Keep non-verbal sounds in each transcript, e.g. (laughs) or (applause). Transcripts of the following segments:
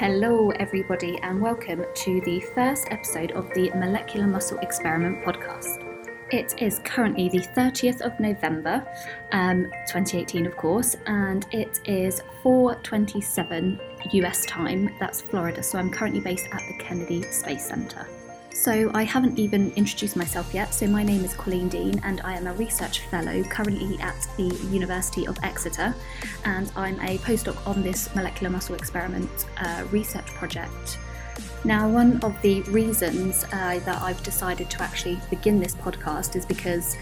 Hello, everybody, and welcome to the first episode of the Molecular Muscle Experiment podcast. It is currently the 30th of November, um, 2018, of course, and it is 4:27 US time. That's Florida. So I'm currently based at the Kennedy Space Center. So I haven't even introduced myself yet. So my name is Colleen Deane, and I am a research fellow currently at the University of Exeter, and I'm a postdoc on this molecular muscle experiment uh, research project. Now, one of the reasons uh, that I've decided to actually begin this podcast is because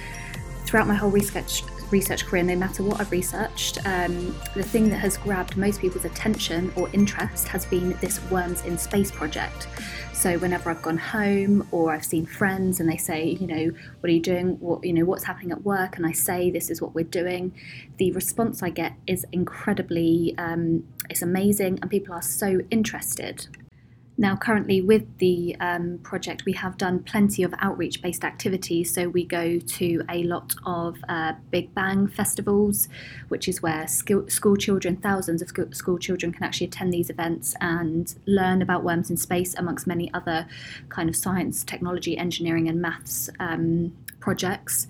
throughout my whole research research career, no matter what I've researched, um, the thing that has grabbed most people's attention or interest has been this Worms in Space project. So whenever I've gone home or I've seen friends and they say, you know, what are you doing? What you know, what's happening at work? And I say, this is what we're doing. The response I get is incredibly, um, it's amazing, and people are so interested. Now, currently with the um, project, we have done plenty of outreach based activities. So, we go to a lot of uh, Big Bang festivals, which is where school, school children, thousands of school children, can actually attend these events and learn about worms in space, amongst many other kind of science, technology, engineering, and maths um, projects.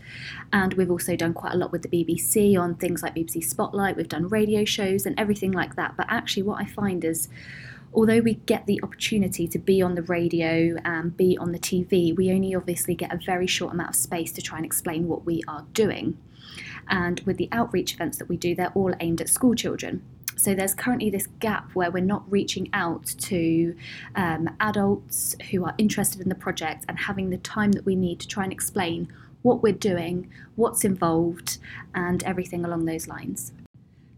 And we've also done quite a lot with the BBC on things like BBC Spotlight, we've done radio shows and everything like that. But actually, what I find is although we get the opportunity to be on the radio and be on the TV, we only obviously get a very short amount of space to try and explain what we are doing. And with the outreach events that we do, they're all aimed at school children. So there's currently this gap where we're not reaching out to um, adults who are interested in the project and having the time that we need to try and explain what we're doing, what's involved, and everything along those lines.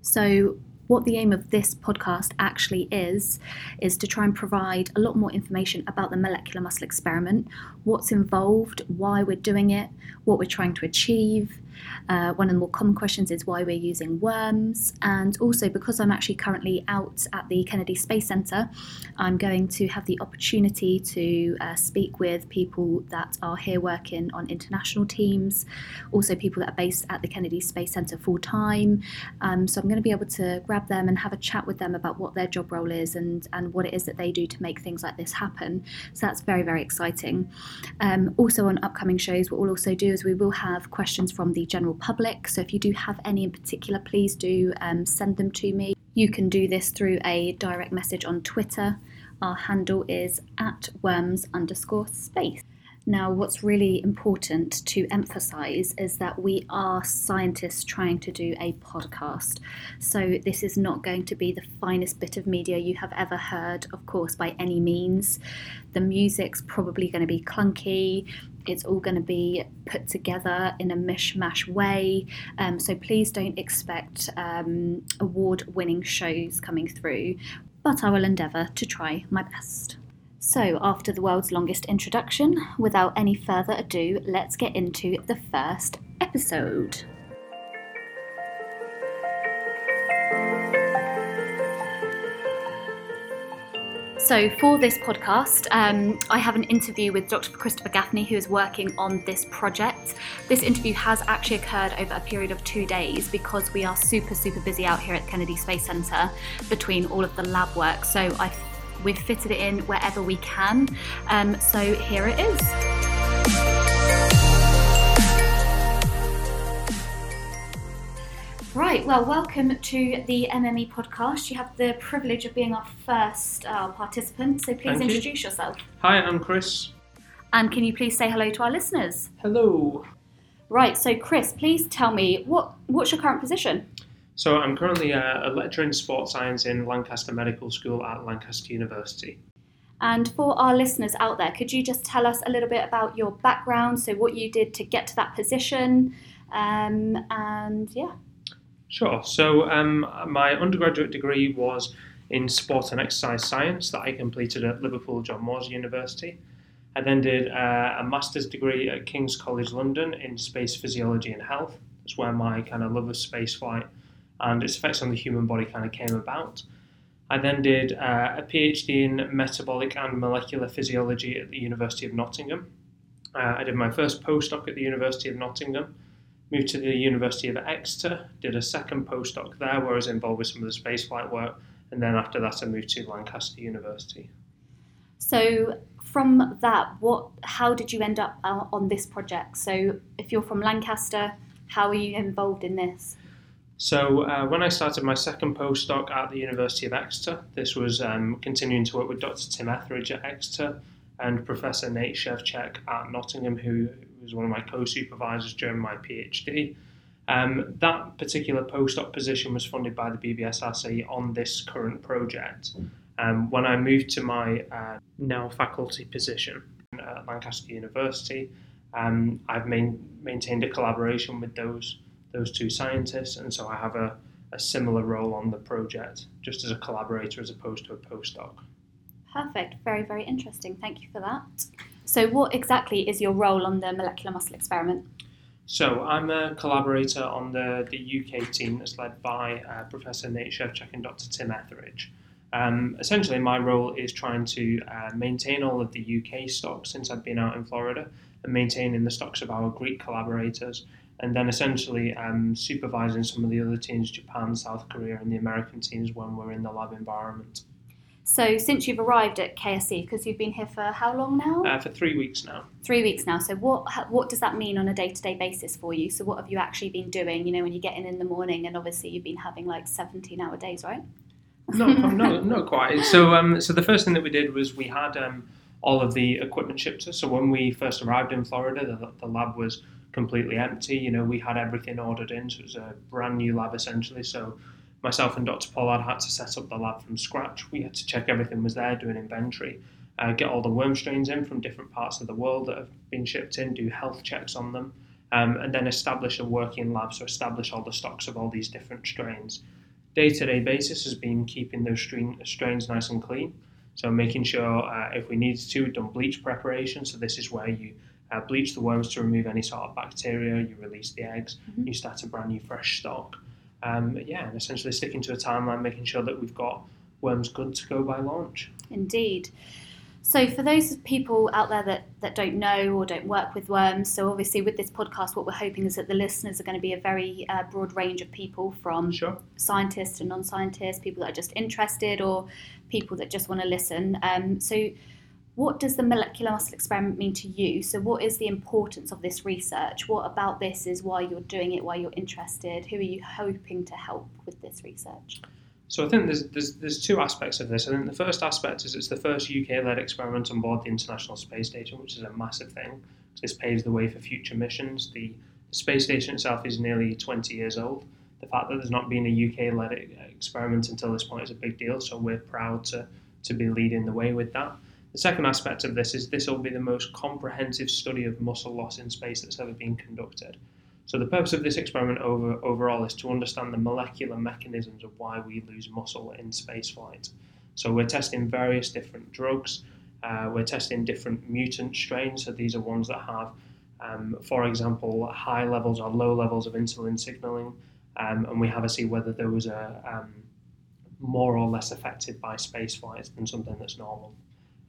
So what the aim of this podcast actually is, is to try and provide a lot more information about the molecular muscle experiment, what's involved, why we're doing it, what we're trying to achieve, uh, one of the more common questions is why we're using worms, and also because I'm actually currently out at the Kennedy Space Center, I'm going to have the opportunity to uh, speak with people that are here working on international teams, also people that are based at the Kennedy Space Center full time. Um, so I'm going to be able to grab them and have a chat with them about what their job role is and, and what it is that they do to make things like this happen. So that's very, very exciting. Um, also, on upcoming shows, what we'll also do is we will have questions from the general public. So if you do have any in particular, please do um, send them to me. You can do this through a direct message on Twitter. Our handle is at worms underscore space. Now, what's really important to emphasize is that we are scientists trying to do a podcast. So, this is not going to be the finest bit of media you have ever heard, of course, by any means. The music's probably going to be clunky, it's all going to be put together in a mishmash way. Um, so, please don't expect um, award winning shows coming through, but I will endeavour to try my best. So, after the world's longest introduction, without any further ado, let's get into the first episode. So, for this podcast, um, I have an interview with Dr. Christopher Gaffney, who is working on this project. This interview has actually occurred over a period of two days because we are super, super busy out here at Kennedy Space Centre between all of the lab work. So, I've We've fitted it in wherever we can. Um, so here it is. Right, well, welcome to the MME podcast. You have the privilege of being our first uh, participant, so please Thank you. introduce yourself. Hi, I'm Chris. And can you please say hello to our listeners? Hello. Right, so Chris, please tell me what what's your current position? So, I'm currently a, a lecturer in sports science in Lancaster Medical School at Lancaster University. And for our listeners out there, could you just tell us a little bit about your background? So, what you did to get to that position, um, and yeah. Sure. So, um, my undergraduate degree was in sport and exercise science that I completed at Liverpool John Moores University. I then did uh, a master's degree at King's College London in space physiology and health. That's where my kind of love of spaceflight and its effects on the human body kind of came about. I then did uh, a PhD in metabolic and molecular physiology at the University of Nottingham. Uh, I did my first postdoc at the University of Nottingham, moved to the University of Exeter, did a second postdoc there where I was involved with some of the spaceflight work, and then after that, I moved to Lancaster University. So from that, what? How did you end up uh, on this project? So if you're from Lancaster, how are you involved in this? So uh, when I started my second postdoc at the University of Exeter, this was um, continuing to work with Dr. Tim Etheridge at Exeter and Professor Nate Szewczyk at Nottingham, who was one of my co-supervisors during my PhD. Um, that particular postdoc position was funded by the BBSRC on this current project. Um, when I moved to my uh, now faculty position at Lancaster University, um, I've main, maintained a collaboration with those those two scientists, and so I have a, a similar role on the project, just as a collaborator as opposed to a postdoc. Perfect. Very, very interesting. Thank you for that. So, what exactly is your role on the molecular muscle experiment? So, I'm a collaborator on the, the UK team that's led by uh, Professor Nate Szewczyk and Dr. Tim Etheridge. Um, essentially, my role is trying to uh, maintain all of the UK stocks since I've been out in Florida and maintaining the stocks of our Greek collaborators, and then essentially um, supervising some of the other teams, Japan, South Korea, and the American teams when we're in the lab environment. So, since you've arrived at KSC, because you've been here for how long now? Uh, for three weeks now. Three weeks now. So, what what does that mean on a day to day basis for you? So, what have you actually been doing? You know, when you get in in the morning, and obviously you've been having like seventeen hour days, right? no, (laughs) no, not quite. So, um, so the first thing that we did was we had um, all of the equipment shipped. to Us. So when we first arrived in Florida, the, the lab was completely empty. You know, we had everything ordered in, so it was a brand new lab essentially. So myself and Dr. Pollard had to set up the lab from scratch. We had to check everything was there, do an inventory, uh, get all the worm strains in from different parts of the world that have been shipped in, do health checks on them, um, and then establish a working lab. So establish all the stocks of all these different strains. Day-to-day basis has been keeping those strain, strains nice and clean. So making sure uh, if we needed to, we've done bleach preparation. So this is where you uh, bleach the worms to remove any sort of bacteria, you release the eggs, mm-hmm. you start a brand new fresh stock. Um, yeah, and essentially sticking to a timeline, making sure that we've got worms good to go by launch. Indeed. So, for those people out there that, that don't know or don't work with worms, so obviously with this podcast, what we're hoping is that the listeners are going to be a very uh, broad range of people from sure. scientists and non scientists, people that are just interested, or people that just want to listen. Um, so, what does the molecular muscle experiment mean to you? So, what is the importance of this research? What about this is why you're doing it, why you're interested? Who are you hoping to help with this research? So I think there's, there's, there's two aspects of this. I think the first aspect is it's the first UK-led experiment on board the International Space Station, which is a massive thing. This paves the way for future missions. The, the space station itself is nearly 20 years old. The fact that there's not been a UK-led experiment until this point is a big deal. So we're proud to to be leading the way with that. The second aspect of this is this will be the most comprehensive study of muscle loss in space that's ever been conducted. So the purpose of this experiment over, overall is to understand the molecular mechanisms of why we lose muscle in spaceflight. So we're testing various different drugs. Uh, we're testing different mutant strains. So these are ones that have, um, for example, high levels or low levels of insulin signaling, um, and we have to see whether those are um, more or less affected by spaceflight than something that's normal.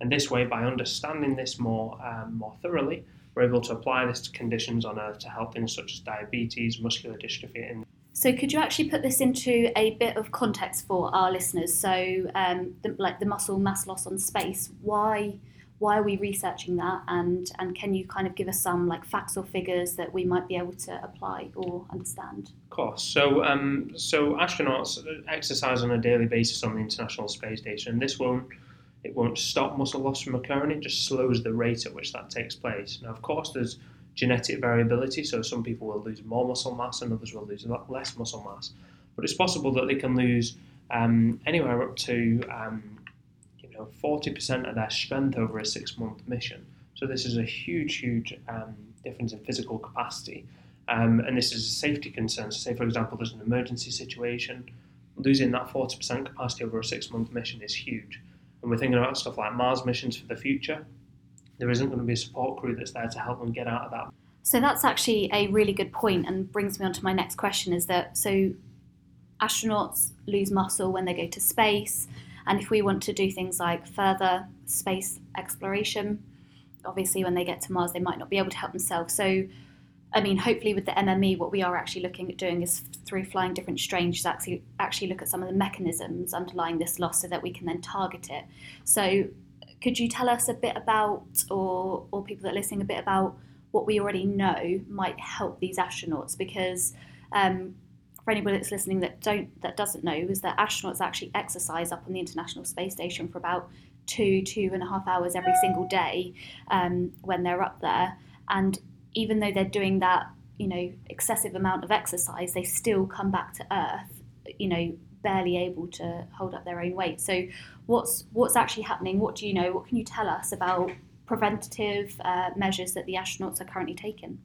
And this way, by understanding this more um, more thoroughly, we're able to apply this to conditions on Earth to help things such as diabetes, muscular dystrophy, and so, could you actually put this into a bit of context for our listeners? So, um, the, like the muscle mass loss on space, why why are we researching that, and and can you kind of give us some like facts or figures that we might be able to apply or understand? Of course. So, um, so astronauts exercise on a daily basis on the International Space Station. This won't it won't stop muscle loss from occurring, it just slows the rate at which that takes place. Now, of course, there's genetic variability, so some people will lose more muscle mass and others will lose less muscle mass. But it's possible that they can lose um, anywhere up to um, you know 40% of their strength over a six month mission. So this is a huge, huge um, difference in physical capacity. Um, and this is a safety concern. So, say, for example, there's an emergency situation, losing that 40% capacity over a six month mission is huge and we're thinking about stuff like Mars missions for the future, there isn't going to be a support crew that's there to help them get out of that. So that's actually a really good point and brings me on to my next question is that so astronauts lose muscle when they go to space and if we want to do things like further space exploration obviously when they get to Mars they might not be able to help themselves so I mean, hopefully with the MME, what we are actually looking at doing is through flying different strains, actually actually look at some of the mechanisms underlying this loss, so that we can then target it. So, could you tell us a bit about, or or people that are listening, a bit about what we already know might help these astronauts? Because um, for anybody that's listening that don't that doesn't know, is that astronauts actually exercise up on the International Space Station for about two two and a half hours every single day um, when they're up there, and even though they're doing that, you know, excessive amount of exercise, they still come back to Earth, you know, barely able to hold up their own weight. So, what's what's actually happening? What do you know? What can you tell us about preventative uh, measures that the astronauts are currently taking?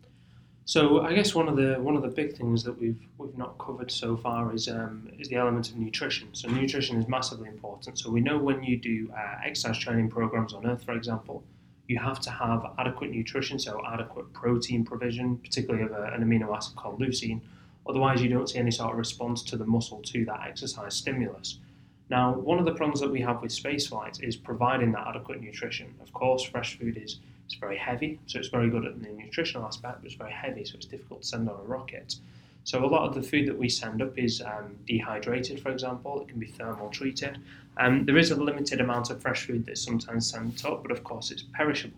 So I guess one of the one of the big things that we've we've not covered so far is um, is the element of nutrition. So nutrition is massively important. So we know when you do uh, exercise training programs on Earth, for example, you have to have adequate nutrition, so adequate protein provision, particularly of a, an amino acid called leucine. Otherwise, you don't see any sort of response to the muscle to that exercise stimulus. Now, one of the problems that we have with space spaceflight is providing that adequate nutrition. Of course, fresh food is it's very heavy, so it's very good at the nutritional aspect, but it's very heavy, so it's difficult to send on a rocket. So a lot of the food that we send up is um, dehydrated, for example. It can be thermal treated. Um, there is a limited amount of fresh food that's sometimes sent up, but of course it's perishable.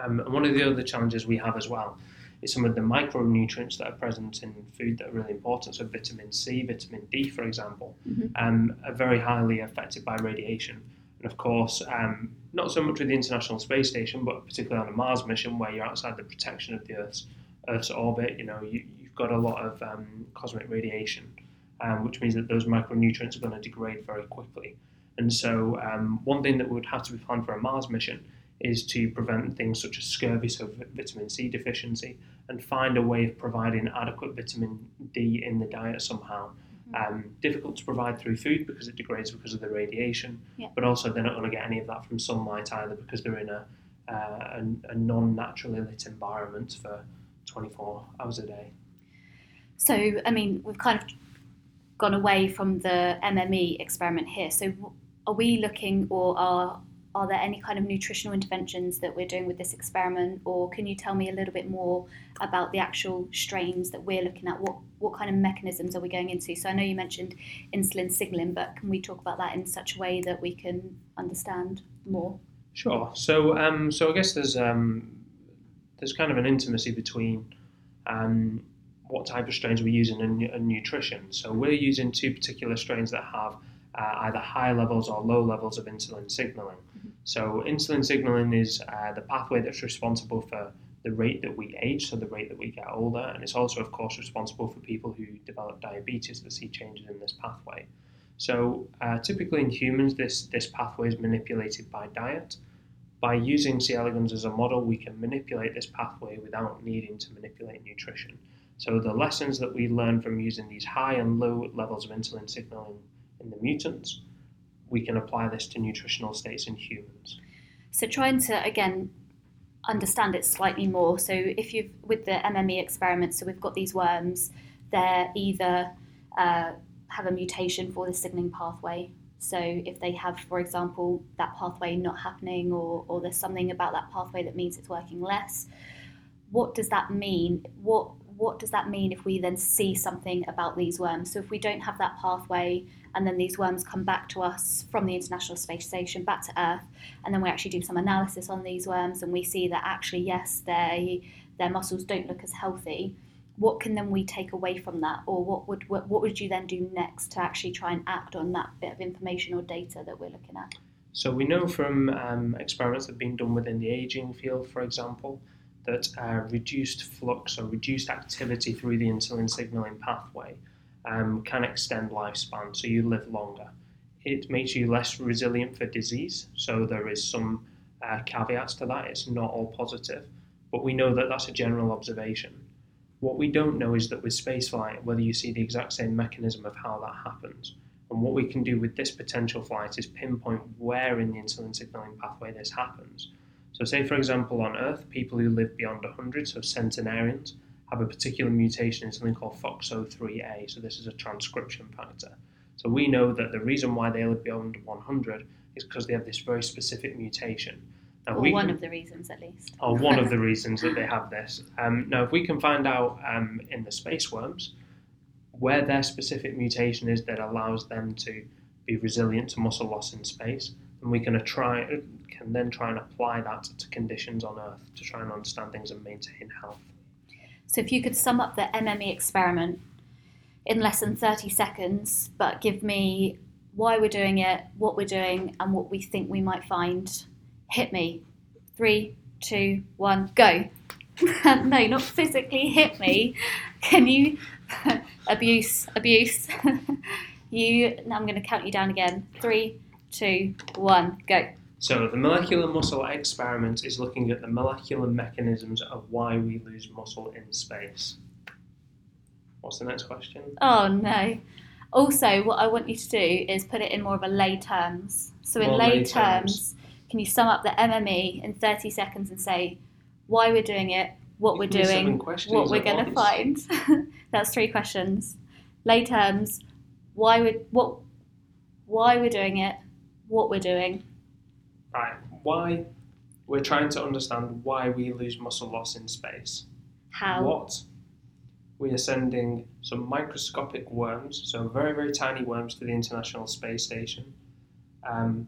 Um, and one of the other challenges we have as well is some of the micronutrients that are present in food that are really important. So vitamin C, vitamin D, for example, mm-hmm. um, are very highly affected by radiation. And of course, um, not so much with the International Space Station, but particularly on a Mars mission where you're outside the protection of the Earth's Earth's orbit. You know, you, got a lot of um, cosmic radiation, um, which means that those micronutrients are going to degrade very quickly. And so, um, one thing that would have to be planned for a Mars mission is to prevent things such as scurvy, so vitamin C deficiency, and find a way of providing adequate vitamin D in the diet somehow. Mm-hmm. Um, difficult to provide through food because it degrades because of the radiation, yeah. but also they're not going to get any of that from sunlight either because they're in a, uh, a, a non naturally lit environment for 24 hours a day. So, I mean, we've kind of gone away from the MME experiment here. So, are we looking, or are are there any kind of nutritional interventions that we're doing with this experiment, or can you tell me a little bit more about the actual strains that we're looking at? What what kind of mechanisms are we going into? So, I know you mentioned insulin signaling, but can we talk about that in such a way that we can understand more? Sure. So, um, so I guess there's um, there's kind of an intimacy between um, what type of strains we're using in, in nutrition. So we're using two particular strains that have uh, either high levels or low levels of insulin signaling. Mm-hmm. So insulin signaling is uh, the pathway that's responsible for the rate that we age, so the rate that we get older, and it's also, of course, responsible for people who develop diabetes that see changes in this pathway. So uh, typically in humans, this this pathway is manipulated by diet. By using C. elegans as a model, we can manipulate this pathway without needing to manipulate nutrition. So the lessons that we learn from using these high and low levels of insulin signaling in the mutants, we can apply this to nutritional states in humans. So trying to again understand it slightly more. So if you've with the MME experiment, so we've got these worms, they're either uh, have a mutation for the signaling pathway. So if they have, for example, that pathway not happening, or, or there's something about that pathway that means it's working less, what does that mean? What what does that mean if we then see something about these worms? So if we don't have that pathway and then these worms come back to us from the International Space Station back to Earth, and then we actually do some analysis on these worms and we see that actually, yes, they, their muscles don't look as healthy. What can then we take away from that, or what would what, what would you then do next to actually try and act on that bit of information or data that we're looking at? So we know from um, experiments that have been done within the aging field, for example, that uh, reduced flux or reduced activity through the insulin signaling pathway um, can extend lifespan, so you live longer. It makes you less resilient for disease, so there is some uh, caveats to that. It's not all positive, but we know that that's a general observation. What we don't know is that with spaceflight, whether you see the exact same mechanism of how that happens. And what we can do with this potential flight is pinpoint where in the insulin signaling pathway this happens so, say for example, on Earth, people who live beyond 100, so centenarians, have a particular mutation in something called FOXO3A. So, this is a transcription factor. So, we know that the reason why they live beyond 100 is because they have this very specific mutation. Now, or we one can- of the reasons, at least. or one of the (laughs) reasons that they have this. Um, now, if we can find out um, in the space worms where their specific mutation is that allows them to be resilient to muscle loss in space, then we can try can then try and apply that to conditions on Earth to try and understand things and maintain health. So, if you could sum up the MME experiment in less than 30 seconds, but give me why we're doing it, what we're doing, and what we think we might find, hit me. Three, two, one, go. (laughs) no, not physically hit me. Can you? (laughs) abuse, abuse. (laughs) you. I'm going to count you down again. Three, two, one, go. So, the molecular muscle experiment is looking at the molecular mechanisms of why we lose muscle in space. What's the next question? Oh no. Also, what I want you to do is put it in more of a lay terms. So, in More lay, lay terms, terms. can you sum up the MME in 30 seconds and say why we're doing it, what we're Give me seven doing, what we're going to find? (laughs) That's three questions. Lay terms, why we what why we're doing it, what we're doing. Right. Why we're trying to understand why we lose muscle loss in space. How? What we are sending some microscopic worms, so very very tiny worms, to the International Space Station, um,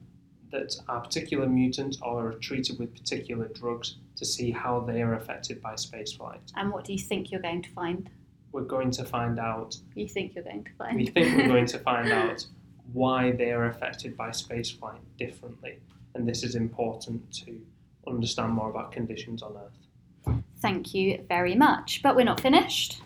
that are particular mutants or are treated with particular drugs to see how they are affected by spaceflight. And what do you think you're going to find? We're going to find out. You think you're going to find? We think we're going to find (laughs) out why they are affected by spaceflight differently, and this is important to understand more about conditions on Earth. Thank you very much. But we're not finished.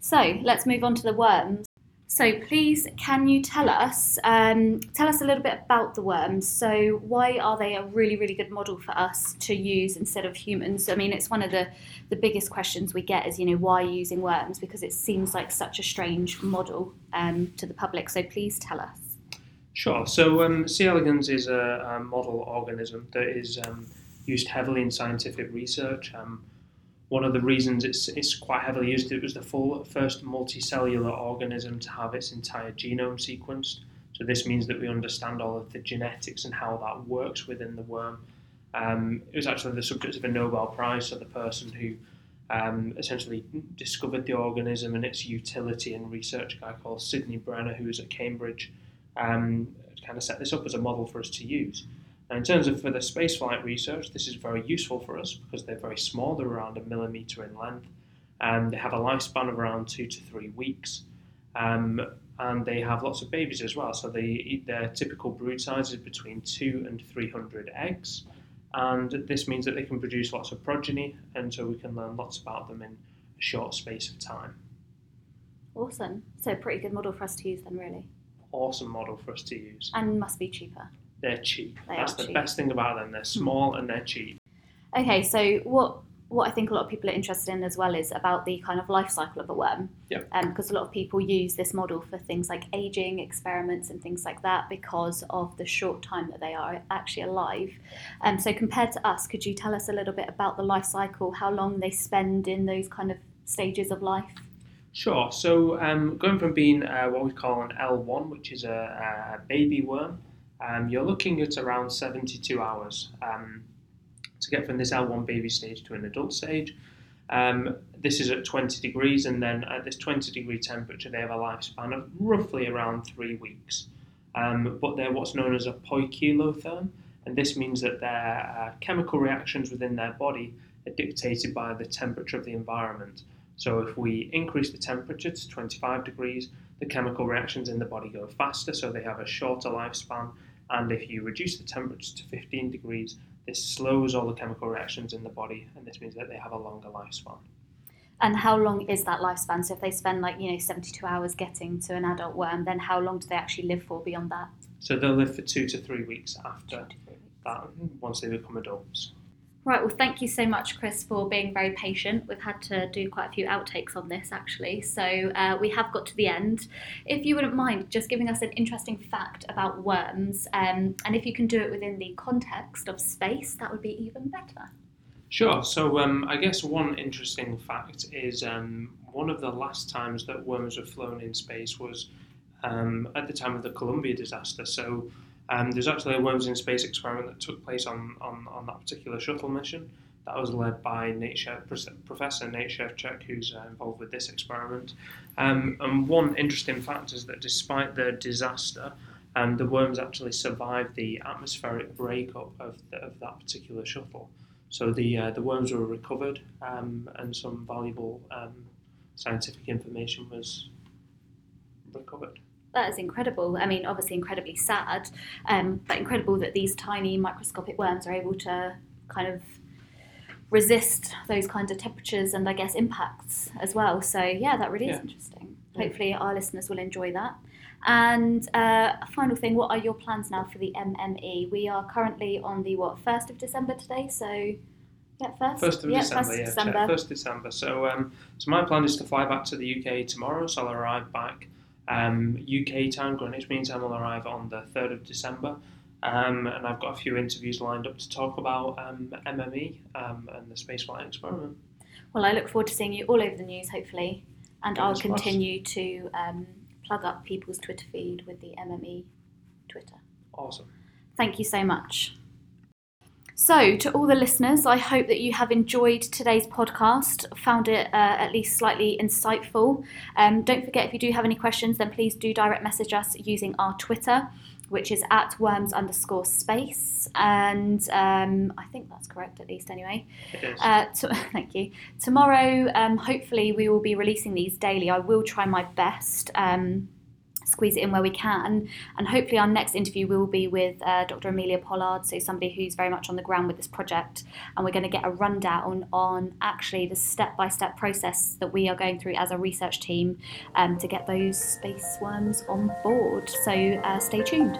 So let's move on to the worms. So please, can you tell us um, tell us a little bit about the worms? So why are they a really really good model for us to use instead of humans? I mean, it's one of the the biggest questions we get is you know why using worms because it seems like such a strange model um, to the public. So please tell us. Sure. So um, C. elegans is a, a model organism that is um, used heavily in scientific research. Um, one of the reasons it's, it's quite heavily used, is it was the full, first multicellular organism to have its entire genome sequenced. So this means that we understand all of the genetics and how that works within the worm. Um, it was actually the subject of a Nobel Prize, so the person who um, essentially discovered the organism and its utility in research, a guy called Sidney Brenner, who was at Cambridge, um, kind of set this up as a model for us to use. Now, in terms of for the spaceflight research, this is very useful for us because they're very small, they're around a millimeter in length, and they have a lifespan of around two to three weeks. Um, and they have lots of babies as well. So they, their typical brood size is between two and 300 eggs. And this means that they can produce lots of progeny, and so we can learn lots about them in a short space of time. Awesome. So pretty good model for us to use then, really, Awesome model for us to use. and must be cheaper. They're cheap. They That's the cheap. best thing about them. They're small and they're cheap. Okay, so what what I think a lot of people are interested in as well is about the kind of life cycle of a worm. Um, because a lot of people use this model for things like aging experiments and things like that because of the short time that they are actually alive. Um, so compared to us, could you tell us a little bit about the life cycle, how long they spend in those kind of stages of life? Sure. So um, going from being uh, what we call an L1, which is a, a baby worm, um, you're looking at around 72 hours um, to get from this L1 baby stage to an adult stage. Um, this is at 20 degrees, and then at this 20 degree temperature, they have a lifespan of roughly around three weeks. Um, but they're what's known as a poikilotherm, and this means that their uh, chemical reactions within their body are dictated by the temperature of the environment. So if we increase the temperature to 25 degrees, the chemical reactions in the body go faster, so they have a shorter lifespan. And if you reduce the temperature to 15 degrees, this slows all the chemical reactions in the body, and this means that they have a longer lifespan. And how long is that lifespan? So if they spend like, you know, 72 hours getting to an adult worm, then how long do they actually live for beyond that? So they'll live for two to three weeks after that, once they become adults. Right, well, thank you so much, Chris, for being very patient. We've had to do quite a few outtakes on this, actually. So uh, we have got to the end. If you wouldn't mind just giving us an interesting fact about worms, um, and if you can do it within the context of space, that would be even better. Sure. So um, I guess one interesting fact is um, one of the last times that worms were flown in space was um, at the time of the Columbia disaster. So Um, there's actually a worms in space experiment that took place on, on, on that particular shuttle mission. That was led by Nate Shev, Professor Nate Szewczyk, who's uh, involved with this experiment. Um, and one interesting fact is that despite the disaster, um, the worms actually survived the atmospheric breakup of, the, of that particular shuttle. So the uh, the worms were recovered, um, and some valuable um, scientific information was recovered that is incredible. I mean, obviously incredibly sad, um, but incredible that these tiny microscopic worms are able to kind of resist those kinds of temperatures and I guess impacts as well. So yeah, that really is interesting. Yeah. Hopefully our listeners will enjoy that. And uh, final thing, what are your plans now for the MME? We are currently on the what first of December today, so yeah, first. First of yeah, December, first yeah, December. first December. So, um, so my plan is to fly back to the UK tomorrow. So I'll arrive back um, UK time, Greenwich Mean Time will arrive on the 3rd of December. Um, and I've got a few interviews lined up to talk about um, MME um, and the spaceflight experiment. Well, I look forward to seeing you all over the news, hopefully, and I'll continue to um, plug up people's Twitter feed with the MME Twitter. Awesome. Thank you so much. So, to all the listeners, I hope that you have enjoyed today's podcast, found it uh, at least slightly insightful. Um, don't forget, if you do have any questions, then please do direct message us using our Twitter, which is at worms underscore space. And um, I think that's correct, at least anyway. It is. Uh, to, (laughs) thank you. Tomorrow, um, hopefully, we will be releasing these daily. I will try my best. Um, squeeze it in where we can. And hopefully, our next interview will be with uh, Dr. Amelia Pollard, so somebody who's very much on the ground with this project. And we're going to get a rundown on actually the step by step process that we are going through as a research team um, to get those space worms on board. So uh, stay tuned.